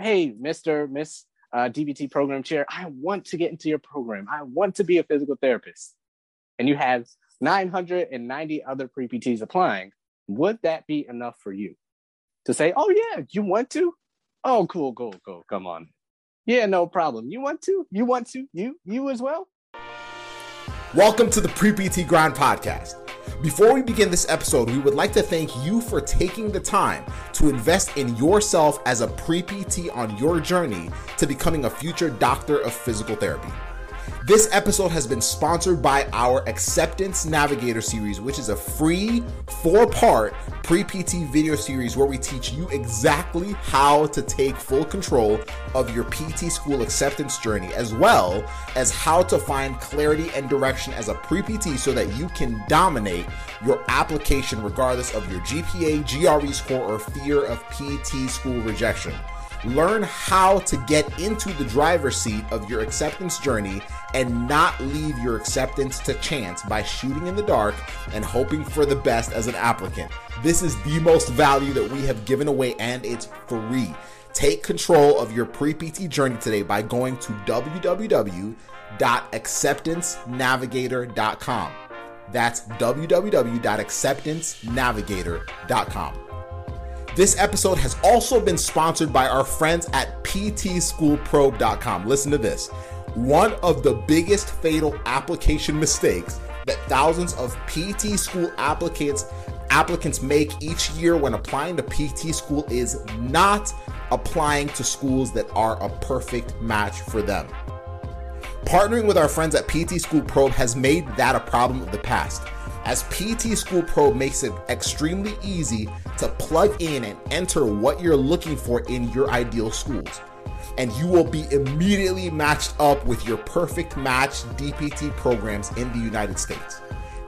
hey, Mr. Miss uh, DPT program chair, I want to get into your program. I want to be a physical therapist. And you have 990 other pre PTs applying. Would that be enough for you to say, oh, yeah, you want to? Oh, cool, cool, cool. Come on. Yeah, no problem. You want to? You want to? You, you as well? Welcome to the Pre PT Grind Podcast. Before we begin this episode, we would like to thank you for taking the time to invest in yourself as a pre PT on your journey to becoming a future doctor of physical therapy. This episode has been sponsored by our Acceptance Navigator series, which is a free four part pre PT video series where we teach you exactly how to take full control of your PT school acceptance journey, as well as how to find clarity and direction as a pre PT so that you can dominate your application regardless of your GPA, GRE score, or fear of PT school rejection. Learn how to get into the driver's seat of your acceptance journey and not leave your acceptance to chance by shooting in the dark and hoping for the best as an applicant. This is the most value that we have given away and it's free. Take control of your pre PT journey today by going to www.acceptancenavigator.com. That's www.acceptancenavigator.com. This episode has also been sponsored by our friends at ptschoolprobe.com. Listen to this. One of the biggest fatal application mistakes that thousands of PT school applicants applicants make each year when applying to PT school is not applying to schools that are a perfect match for them. Partnering with our friends at PT School Probe has made that a problem of the past as PT School Probe makes it extremely easy to plug in and enter what you're looking for in your ideal schools. And you will be immediately matched up with your perfect match DPT programs in the United States.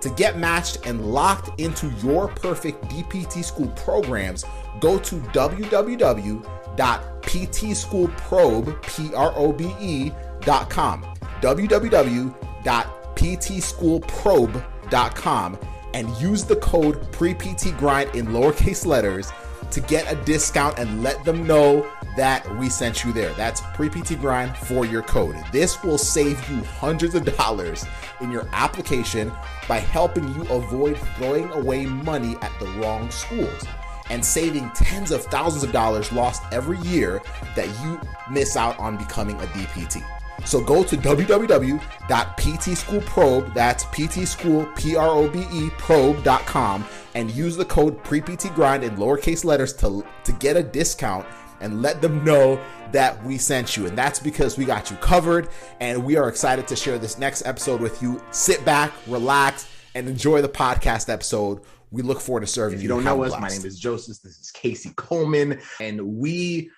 To get matched and locked into your perfect DPT school programs, go to www.ptschoolprobe.com. www.ptschoolprobe.com and use the code PREPTGRIND in lowercase letters to get a discount and let them know that we sent you there. That's PrePTGrind for your code. This will save you hundreds of dollars in your application by helping you avoid throwing away money at the wrong schools and saving tens of thousands of dollars lost every year that you miss out on becoming a DPT. So go to www.ptschoolprobe, that's ptschool, P-R-O-B-E, probe.com, and use the code PREPTGRIND in lowercase letters to, to get a discount and let them know that we sent you. And that's because we got you covered, and we are excited to share this next episode with you. Sit back, relax, and enjoy the podcast episode. We look forward to serving if you. you don't know us, my name is Joseph. This is Casey Coleman, and we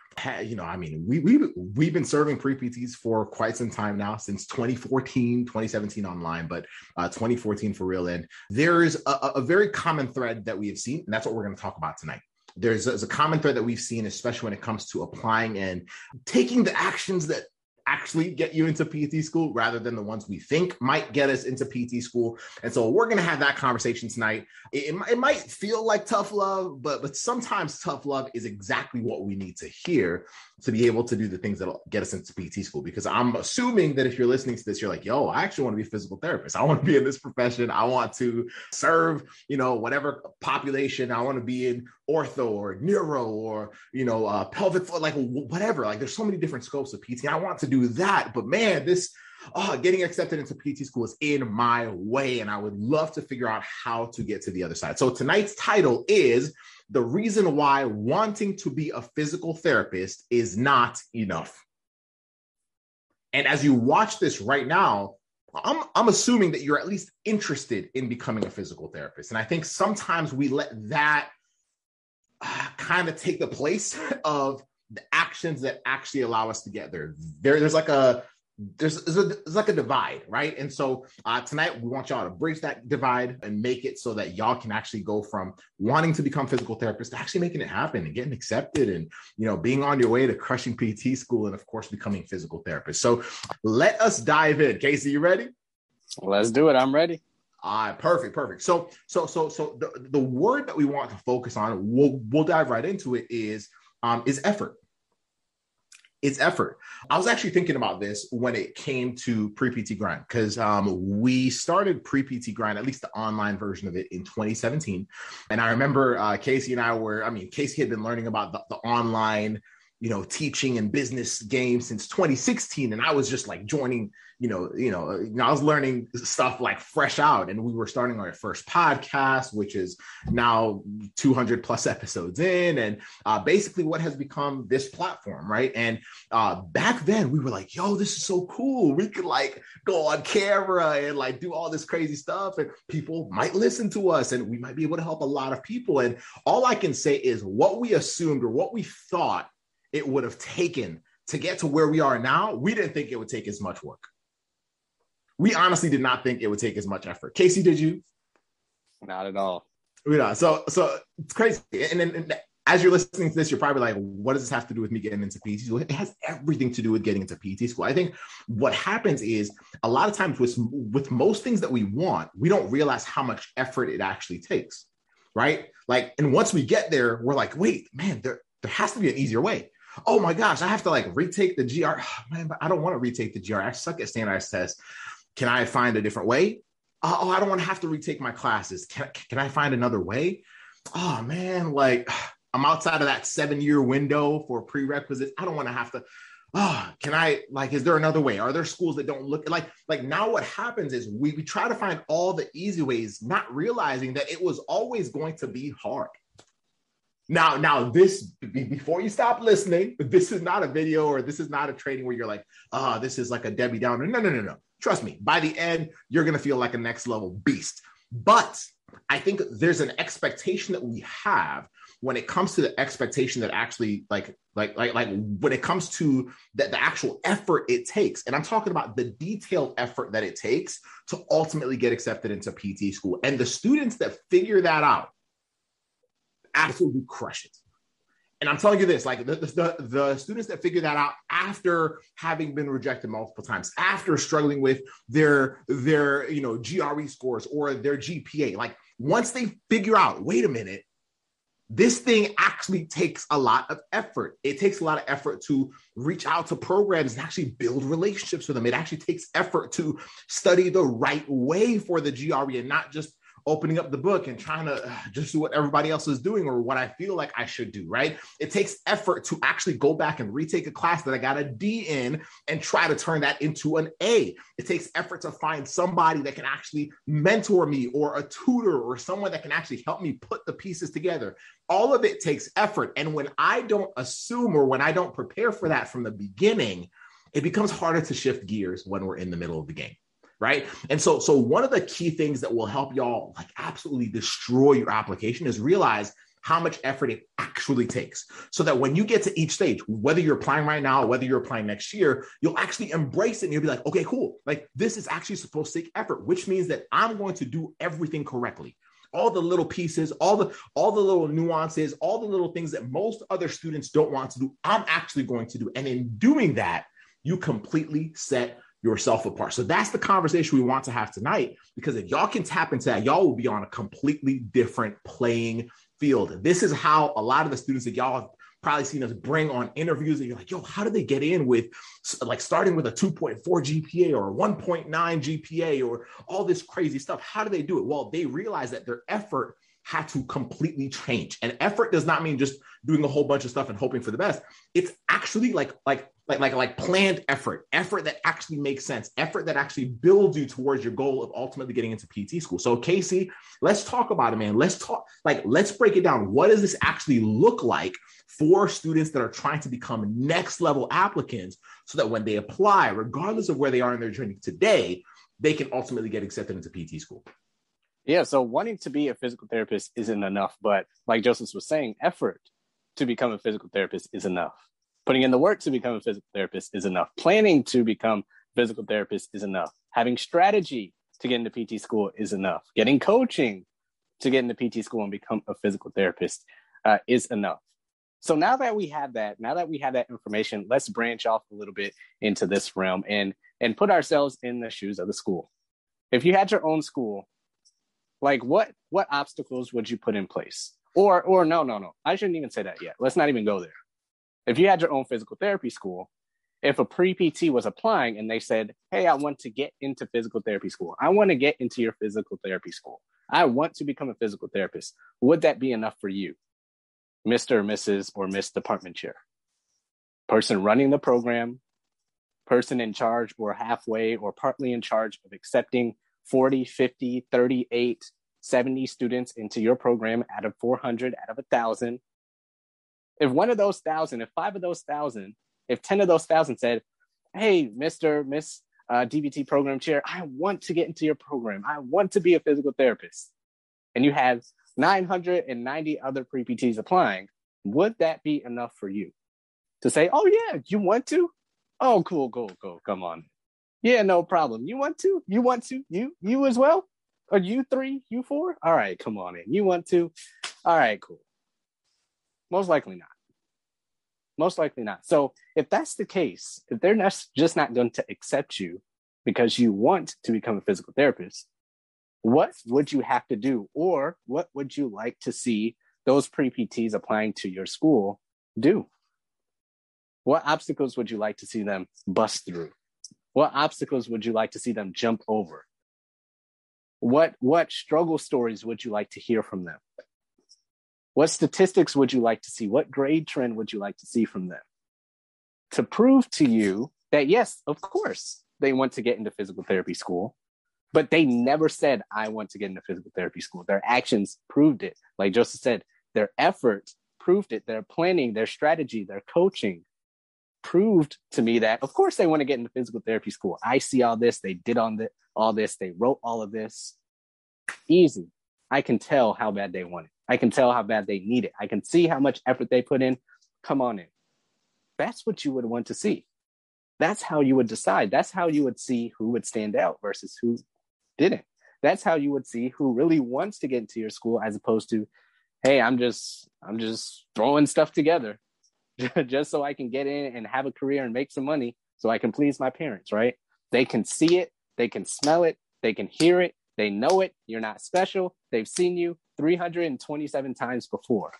you know, I mean, we we we've been serving pre PTs for quite some time now, since 2014, 2017 online, but uh, 2014 for real. And there is a, a, very common thread that we have seen, and that's what we're going to talk about tonight. There's, there's a common thread that we've seen, especially when it comes to applying and taking the actions that actually get you into PT school rather than the ones we think might get us into PT school. And so we're going to have that conversation tonight. It, it, might feel like tough love, but but sometimes tough love is exactly what we need to hear to be able to do the things that'll get us into PT school. Because I'm assuming that if you're listening to this, you're like, yo, I actually want to be a physical therapist. I want to be in this profession. I want to serve, you know, whatever population. I want to be in ortho or neuro or, you know, uh, pelvic floor, like whatever. Like there's so many different scopes of PT. I want to do that. But man, this oh, getting accepted into PT school is in my way. And I would love to figure out how to get to the other side. So tonight's title is the reason why wanting to be a physical therapist is not enough. And as you watch this right now, I'm, I'm assuming that you're at least interested in becoming a physical therapist. And I think sometimes we let that uh, kind of take the place of actions that actually allow us to get there. there there's like a there's, there's, a, there's like a divide, right? And so uh, tonight we want y'all to bridge that divide and make it so that y'all can actually go from wanting to become physical therapists to actually making it happen and getting accepted and you know being on your way to crushing PT school and of course becoming physical therapists. So let us dive in. Casey, you ready? Let's do it. I'm ready. All right, perfect, perfect. So, so, so, so the, the word that we want to focus on, we'll we'll dive right into it is um, is effort it's effort. I was actually thinking about this when it came to pre PT grind because um, we started pre PT grind, at least the online version of it, in 2017. And I remember uh, Casey and I were, I mean, Casey had been learning about the, the online you know teaching and business game since 2016 and i was just like joining you know you know, i was learning stuff like fresh out. And we were starting our first podcast which is now 200 plus episodes in. And uh, basically what has become this platform right? And uh, back then we were like yo this is so cool. We could like go on camera and like do all this crazy stuff. And people might listen to us and we might be able to help a lot of people. And all i can say is what we assumed or what we thought it would have taken to get to where we are now, we didn't think it would take as much work. We honestly did not think it would take as much effort. Casey, did you? Not at all. You know, so so it's crazy. And then and as you're listening to this, you're probably like, what does this have to do with me getting into PT school? It has everything to do with getting into PT school. I think what happens is a lot of times with, with most things that we want, we don't realize how much effort it actually takes. Right. Like, and once we get there, we're like, wait, man, there, there has to be an easier way oh my gosh, I have to like retake the GRE. Man, I don't want to retake the GRE. I suck at standardized tests. Can I find a different way? Oh, oh I don't want to have to retake my classes. Can, can I find another way? Oh man, like I'm outside of that seven year window for prerequisites. I don't want to have to. Oh, can I like? Is there another way? Are there schools that don't look like like now? What happens is we, we try to find all the easy ways, not realizing that it was always going to be hard. Now, now this before you stop listening, this is not a video or this is not a training where you're like, ah, oh, this is like a Debbie Downer. No, no, no, no. Trust me, by the end, you're gonna feel like a next level beast. But I think there's an expectation that we have when it comes to the expectation that actually like like like like when it comes to the, the actual effort it takes and i'm talking about the detailed effort that it takes to ultimately get accepted into pt school and the students that figure that out absolutely crush it. And I'm telling you this, like the, the, the, students that figure that out after having been rejected multiple times, after struggling with their their you know GRE scores or their GPA, like once they figure out, wait a minute, this thing actually takes a lot of effort. It takes a lot of effort to reach out to programs and actually build relationships with them. It actually takes effort to study the right way for the GRE and not just opening up the book and trying to uh, just do what everybody else is doing or what I feel like I should do, right? It takes effort to actually go back and retake a class that I got a D in and try to turn that into an A. It takes effort to find somebody that can actually mentor me or a tutor or someone that can actually help me put the pieces together. All of it takes effort. And when I don't assume or when I don't prepare for that from the beginning, it becomes harder to shift gears when we're in the middle of the game right? And so, so one of the key things that will help y'all like absolutely destroy your application is realize how much effort it actually takes. So that when you get to each stage whether you're applying right now whether you're applying next year you'll actually embrace it and you'll be like okay cool. Like this is actually supposed to take effort which means that i'm going to do everything correctly. All the little pieces all the all the little nuances all the little things that most other students don't want to do i'm actually going to do. And in doing that you completely set yourself apart. So that's the conversation we want to have tonight because if y'all can tap into that, y'all will be on a completely different playing field. This is how a lot of the students that y'all have probably seen us bring on interviews and you're like, yo, how do they get in with like starting with a 2.4 GPA or a 1.9 GPA or all this crazy stuff? How do they do it? Well, they realize that their effort had to completely change. And effort does not mean just doing a whole bunch of stuff and hoping for the best. It's actually like like like like like planned effort, effort that actually makes sense, effort that actually builds you towards your goal of ultimately getting into PT school. So Casey, let's talk about it, man. Let's talk like let's break it down. What does this actually look like for students that are trying to become next level applicants so that when they apply, regardless of where they are in their journey today, they can ultimately get accepted into PT school? Yeah, so wanting to be a physical therapist isn't enough, but like Joseph was saying, effort to become a physical therapist is enough. Putting in the work to become a physical therapist is enough. Planning to become physical therapist is enough. Having strategy to get into PT school is enough. Getting coaching to get into PT school and become a physical therapist uh, is enough. So now that we have that, now that we have that information, let's branch off a little bit into this realm and and put ourselves in the shoes of the school. If you had your own school, like what what obstacles would you put in place or or no no no i shouldn't even say that yet let's not even go there If you had your own physical therapy school, if a pre PT was applying and they said, Hey, I want to get into physical therapy school, I want to get into your physical therapy school, I want to become a physical therapist, would that be enough for you, Mr. or Mrs. or Miss Department Chair? Person running the program, person in charge or halfway or partly in charge of accepting 40, 50, 38, 70 students into your program out of 400, out of a 1,000. If one of those 1,000, if five of those 1,000, if 10 of those 1,000 said, hey, Mr., Miss uh, DPT program chair, I want to get into your program. I want to be a physical therapist. And you have 990 other pre PTs applying. Would that be enough for you to say, oh, yeah, you want to? Oh, cool, cool, cool. Come on. Yeah, no problem. You want to? You want to? You you as well? Are you three? You four? All right, come on in. You want to? All right, cool. Most likely not. Most likely not. So if that's the case, if they're not, just not going to accept you because you want to become a physical therapist, what would you have to do, or what would you like to see those pre PTs applying to your school do? What obstacles would you like to see them bust through? What obstacles would you like to see them jump over? What, what struggle stories would you like to hear from them? What statistics would you like to see? What grade trend would you like to see from them? To prove to you that, yes, of course, they want to get into physical therapy school, but they never said, I want to get into physical therapy school. Their actions proved it. Like Joseph said, their effort proved it. Their planning, their strategy, their coaching proved to me that, of course, they want to get into physical therapy school. I see all this. They did on the, all this. They wrote all of this. Easy. I can tell how bad they want it. I can tell how bad they need it. I can see how much effort they put in. Come on in. That's what you would want to see. That's how you would decide. That's how you would see who would stand out versus who didn't. That's how you would see who really wants to get into your school as opposed to, hey, I'm just I'm just throwing stuff together just so I can get in and have a career and make some money so I can please my parents, right? They can see it, they can smell it, they can hear it, they know it. You're not special. They've seen you 327 times before.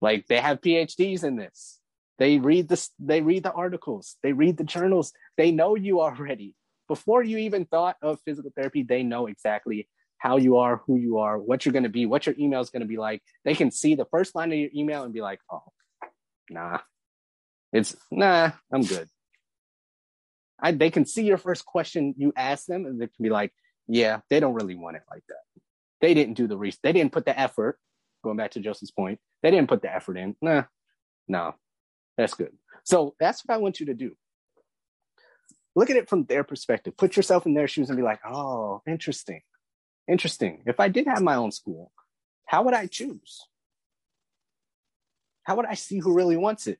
Like they have PhDs in this. They read the they read the articles, they read the journals. They know you already. Before you even thought of physical therapy, they know exactly how you are, who you are, what you're going to be, what your email is going to be like. They can see the first line of your email and be like, "Oh, nah, it's nah, I'm good. I, they can see your first question you ask them and they can be like, yeah, they don't really want it like that. They didn't do the research. They didn't put the effort. Going back to Joseph's point, they didn't put the effort in. Nah, no, that's good. So that's what I want you to do. Look at it from their perspective. Put yourself in their shoes and be like, oh, interesting. Interesting. If I did have my own school, how would I choose? how would I see who really wants it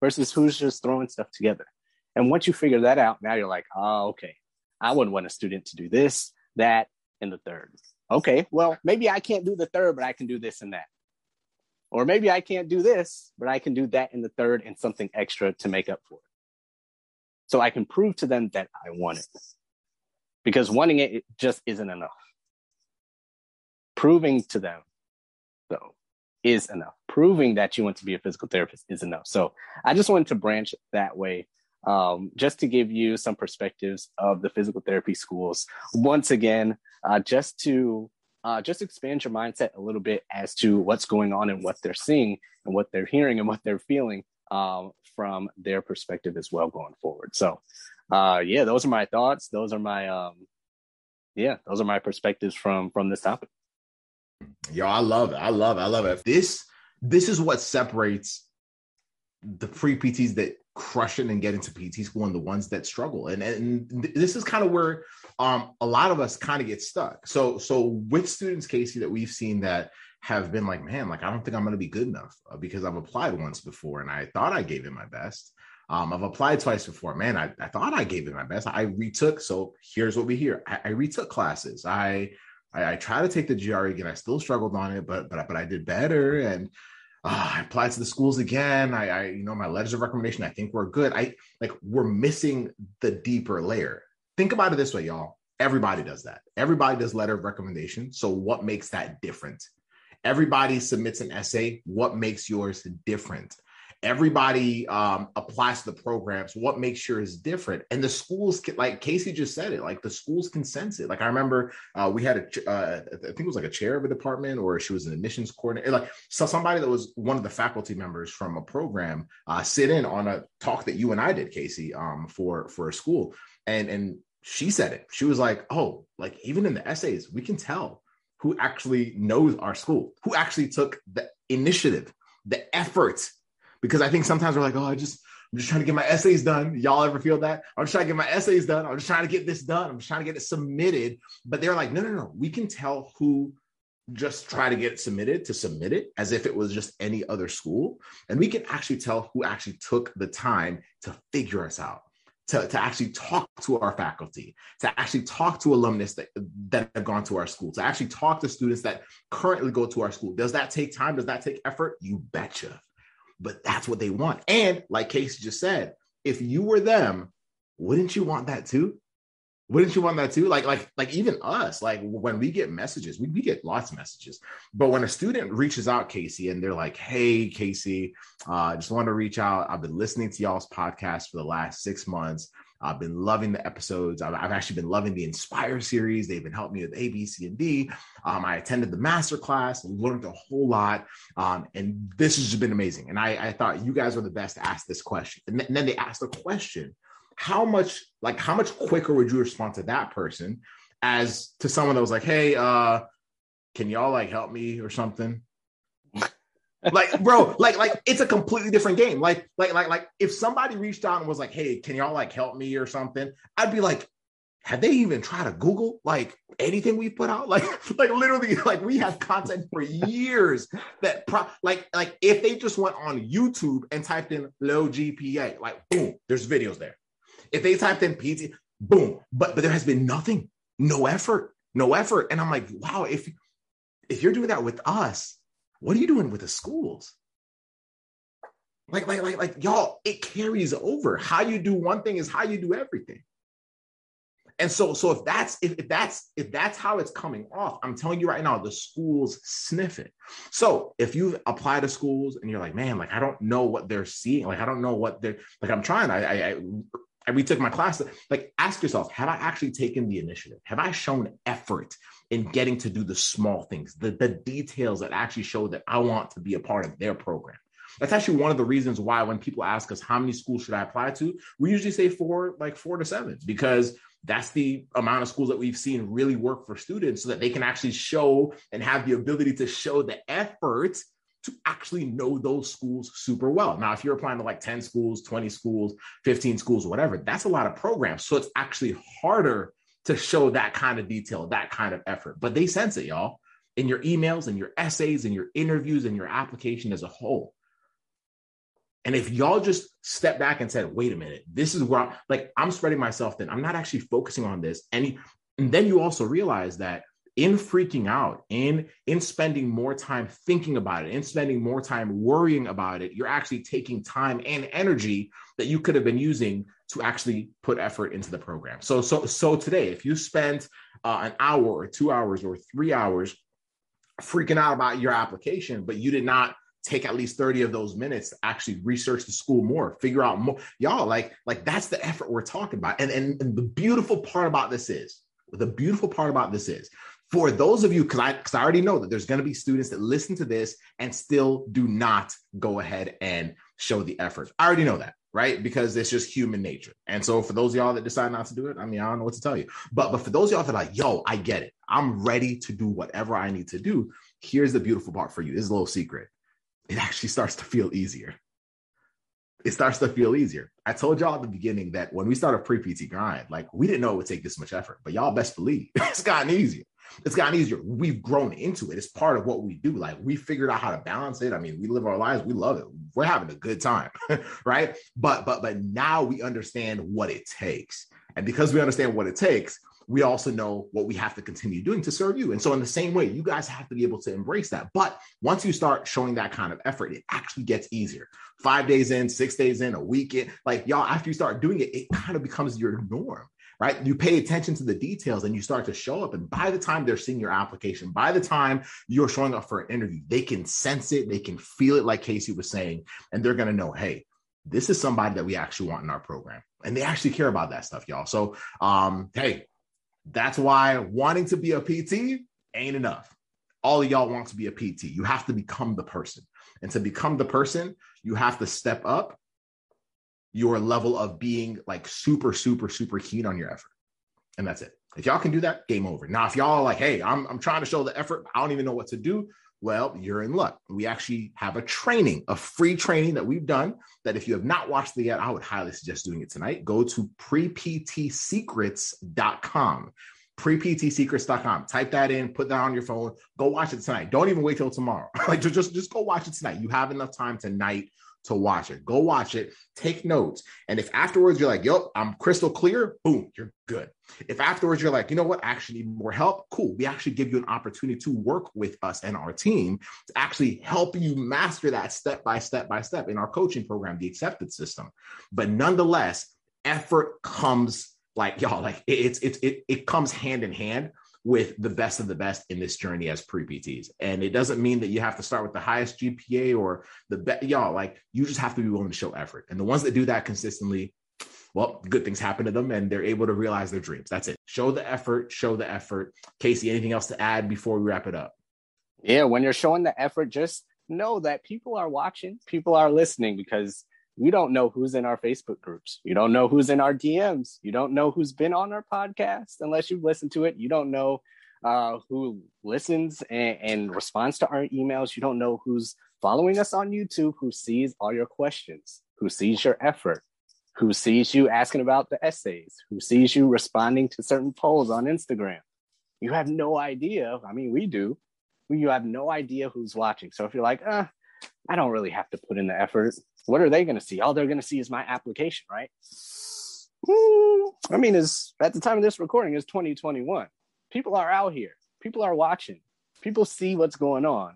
versus who's just throwing stuff together? And once you figure that out, now you're like, oh, okay, I wouldn't want a student to do this, that, and the third. Okay, well, maybe I can't do the third, but I can do this and that. Or maybe I can't do this, but I can do that in the third and something extra to make up for it. So I can prove to them that I want it. Because wanting it, it just isn't enough. Proving to them, though, is enough. Proving that you want to be a physical therapist is enough. So I just wanted to branch that way um, just to give you some perspectives of the physical therapy schools. Once again, uh, just to uh, just expand your mindset a little bit as to what's going on and what they're seeing and what they're hearing and what they're feeling um, from their perspective as well going forward. So, uh, yeah, those are my thoughts. Those are my um, yeah, those are my perspectives from from this topic. Yo, I love it. I love it. I love it. This this is what separates the pre PTs that crush it and getting to PT school and the ones that struggle. And and this is kind of where um a lot of us kind of get stuck. So so with students, Casey, that we've seen that have been like, man, like I don't think I'm going to be good enough uh, because I've applied once before and I thought I gave it my best. Um, I've applied twice before. Man, I, I thought I gave it my best. I retook. So here's what we hear. I, I retook classes. I I, I tried to take the GRE again. I still struggled on it, but but but I did better. And uh, I applied to the schools again. I, I, you know, my letters of recommendation, I think we're good. I like we're missing the deeper layer. Think about it this way, y'all. Everybody does that. Everybody does letter of recommendation. So what makes that different? Everybody submits an essay. What makes yours different? Everybody um, applies to the programs. What makes sure is different, and the schools, can, like Casey just said it, like the schools can sense it. Like I remember uh, we had a, uh, I think it was like a chair of a department, or she was an admissions coordinator, like so somebody that was one of the faculty members from a program uh, sit in on a talk that you and I did, Casey, um, for for a school, and and she said it. She was like, "Oh, like even in the essays, we can tell who actually knows our school, who actually took the initiative, the effort." Because I think sometimes we're like, "Oh, I just I'm just trying to get my essays done." Y'all ever feel that? I'm just trying to get my essays done. I'm just trying to get this done. I'm just trying to get it submitted. But they're like, "No, no, no. We can tell who just try to get it submitted to submit it as if it was just any other school. And we can actually tell who actually took the time to figure us out to, to actually talk to our faculty, to actually talk to alumnus that, that have gone to our school, to actually talk to students that currently go to our school. Does that take time? Does that take effort? You betcha. But that's what they want. And like Casey just said, if you were them, wouldn't you want that too? Wouldn't you want that too? Like, like, like even us, like when we get messages, we, we get lots of messages. But when a student reaches out, Casey, and they're like, Hey, Casey, uh, I just want to reach out. I've been listening to y'all's podcast for the last six months. I've been loving the episodes. I've, I've, actually been loving the Inspire series. They've been helping me with A, B, C, and D. Um, I attended the master class, learned a whole lot, um, and this has just been amazing. And I, I, thought you guys were the best to ask this question. And, th- and then they asked the question how much like how much quicker would you respond to that person as to someone that was like hey uh can y'all like help me or something like bro like like it's a completely different game like like like like if somebody reached out and was like hey can y'all like help me or something i'd be like have they even tried to google like anything we put out like like literally like we have content for years that pro- like like if they just went on youtube and typed in low gpa like boom there's videos there if they typed in PT, boom. But but there has been nothing, no effort, no effort. And I'm like, wow, if if you're doing that with us, what are you doing with the schools? Like, like, like, like, y'all, it carries over. How you do one thing is how you do everything. And so, so if that's if, if that's if that's how it's coming off, I'm telling you right now, the schools sniff it. So if you apply to schools and you're like, man, like I don't know what they're seeing, like I don't know what they're like. I'm trying. I, I, I and we took my class like ask yourself have i actually taken the initiative? Have i shown effort in getting to do the small things the, the details that actually show that i want to be a part of their program? That's actually one of the reasons why when people ask us how many schools should i apply to we usually say four like four to seven because that's the amount of schools that we've seen really work for students so that they can actually show and have the ability to show the effort to actually know those schools super well. Now, if you're applying to like 10 schools, 20 schools, 15 schools, whatever, that's a lot of programs. So it's actually harder to show that kind of detail, that kind of effort. But they sense it, y'all, in your emails and your essays and your interviews and your application as a whole. And if y'all just step back and said, wait a minute, this is where I'm like, I'm spreading myself thin. I'm not actually focusing on this. And then you also realize that in freaking out in in spending more time thinking about it in spending more time worrying about it you're actually taking time and energy that you could have been using to actually put effort into the program. So so so today if you spent uh, an hour or two hours or three hours freaking out about your application but you did not take at least 30 of those minutes to actually research the school more figure out more y'all like like that's the effort we're talking about. And, and, and the beautiful part about this is the beautiful part about this is for those of you, because I because I already know that there's going to be students that listen to this and still do not go ahead and show the effort. I already know that, right? Because it's just human nature. And so for those y'all that decide not to do it, I mean, I don't know what to tell you. But but for those y'all that are like, yo, I get it. I'm ready to do whatever I need to do. Here's the beautiful part for you. This is a little secret. It actually starts to feel easier. It starts to feel easier. I told y'all at the beginning that when we started pre PT grind, like we didn't know it would take this much effort, but y'all best believe it's gotten easier it's gotten easier. We've grown into it. It's part of what we do. Like we figured out how to balance it. I mean, we live our lives. We love it. We're having a good time, right? But but but now we understand what it takes, and because we understand what it takes, we also know what we have to continue doing to serve you. And so, in the same way, you guys have to be able to embrace that. But once you start showing that kind of effort, it actually gets easier. Five days in, six days in, a week in, like y'all, after you start doing it, it kind of becomes your norm. Right? You pay attention to the details and you start to show up. And by the time they're seeing your application, by the time you're showing up for an interview, they can sense it, they can feel it, like Casey was saying, and they're going to know, hey, this is somebody that we actually want in our program. And they actually care about that stuff, y'all. So, um, hey, that's why wanting to be a PT ain't enough. All of y'all want to be a PT. You have to become the person. And to become the person, you have to step up your level of being like super, super, super keen on your effort. And that's it. If y'all can do that, game over. Now, if y'all are like, hey, I'm, I'm trying to show the effort, I don't even know what to do. Well, you're in luck. We actually have a training, a free training that we've done that if you have not watched it yet, I would highly suggest doing it tonight. Go to preptsecrets.com preptsecrets.com. Type that in, put that on your phone, go watch it tonight. Don't even wait till tomorrow. like just, just go watch it tonight. You have enough time tonight to watch it. Go watch it, take notes. And if afterwards you're like, yo, I'm crystal clear, boom, you're good. If afterwards you're like, you know what, I actually need more help, cool. We actually give you an opportunity to work with us and our team to actually help you master that step by step by step in our coaching program, the accepted system. But nonetheless, effort comes like y'all, like it's it's it, it comes hand in hand with the best of the best in this journey as pre PTs. And it doesn't mean that you have to start with the highest GPA or the best, y'all. Like you just have to be willing to show effort. And the ones that do that consistently, well, good things happen to them and they're able to realize their dreams. That's it. Show the effort, show the effort. Casey, anything else to add before we wrap it up? Yeah, when you're showing the effort, just know that people are watching, people are listening because we don't know who's in our Facebook groups. You don't know who's in our DMs. You don't know who's been on our podcast unless you've listened to it. You don't know uh, who listens and, and responds to our emails. You don't know who's following us on YouTube, who sees all your questions, who sees your effort, who sees you asking about the essays, who sees you responding to certain polls on Instagram. You have no idea. I mean, we do. You have no idea who's watching. So if you're like, uh, I don't really have to put in the effort. What are they going to see? All they're going to see is my application, right? Hmm, I mean, is at the time of this recording is 2021. People are out here. People are watching. People see what's going on.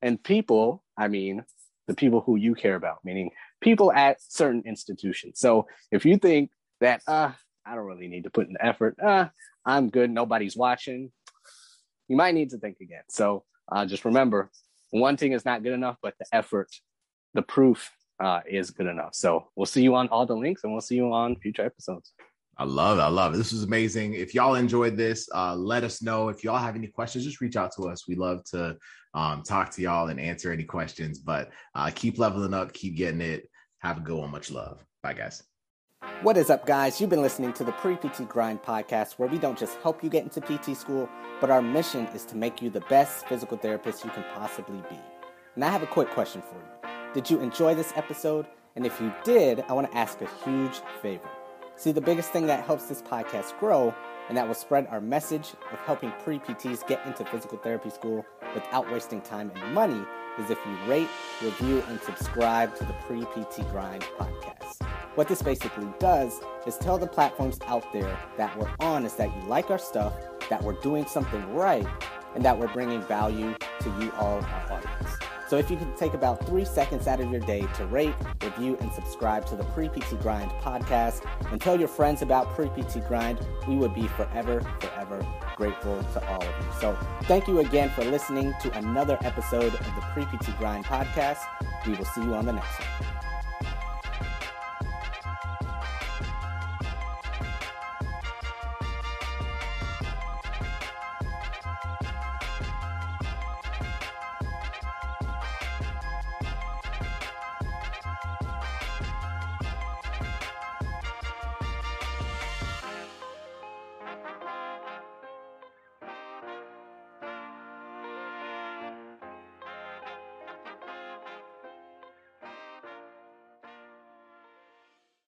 And people, I mean, the people who you care about, meaning people at certain institutions. So if you think that, uh, I don't really need to put in the effort, uh, I'm good, nobody's watching, you might need to think again. So uh, just remember, wanting is not good enough, but the effort, the proof uh, is good enough. So we'll see you on all the links and we'll see you on future episodes. I love it. I love it. This was amazing. If y'all enjoyed this, uh, let us know. If y'all have any questions, just reach out to us. We love to um, talk to y'all and answer any questions. But uh, keep leveling up, keep getting it. Have a good one. Much love. Bye, guys. What is up, guys? You've been listening to the Pre PT Grind podcast, where we don't just help you get into PT school, but our mission is to make you the best physical therapist you can possibly be. And I have a quick question for you. Did you enjoy this episode? And if you did, I want to ask a huge favor. See, the biggest thing that helps this podcast grow and that will spread our message of helping pre PTs get into physical therapy school without wasting time and money is if you rate, review, and subscribe to the Pre PT Grind podcast. What this basically does is tell the platforms out there that we're on is that you like our stuff, that we're doing something right, and that we're bringing value to you all, our audience. So if you could take about three seconds out of your day to rate, review, and subscribe to the Pre PT Grind podcast and tell your friends about Pre PT Grind, we would be forever, forever grateful to all of you. So thank you again for listening to another episode of the Pre PT Grind podcast. We will see you on the next one.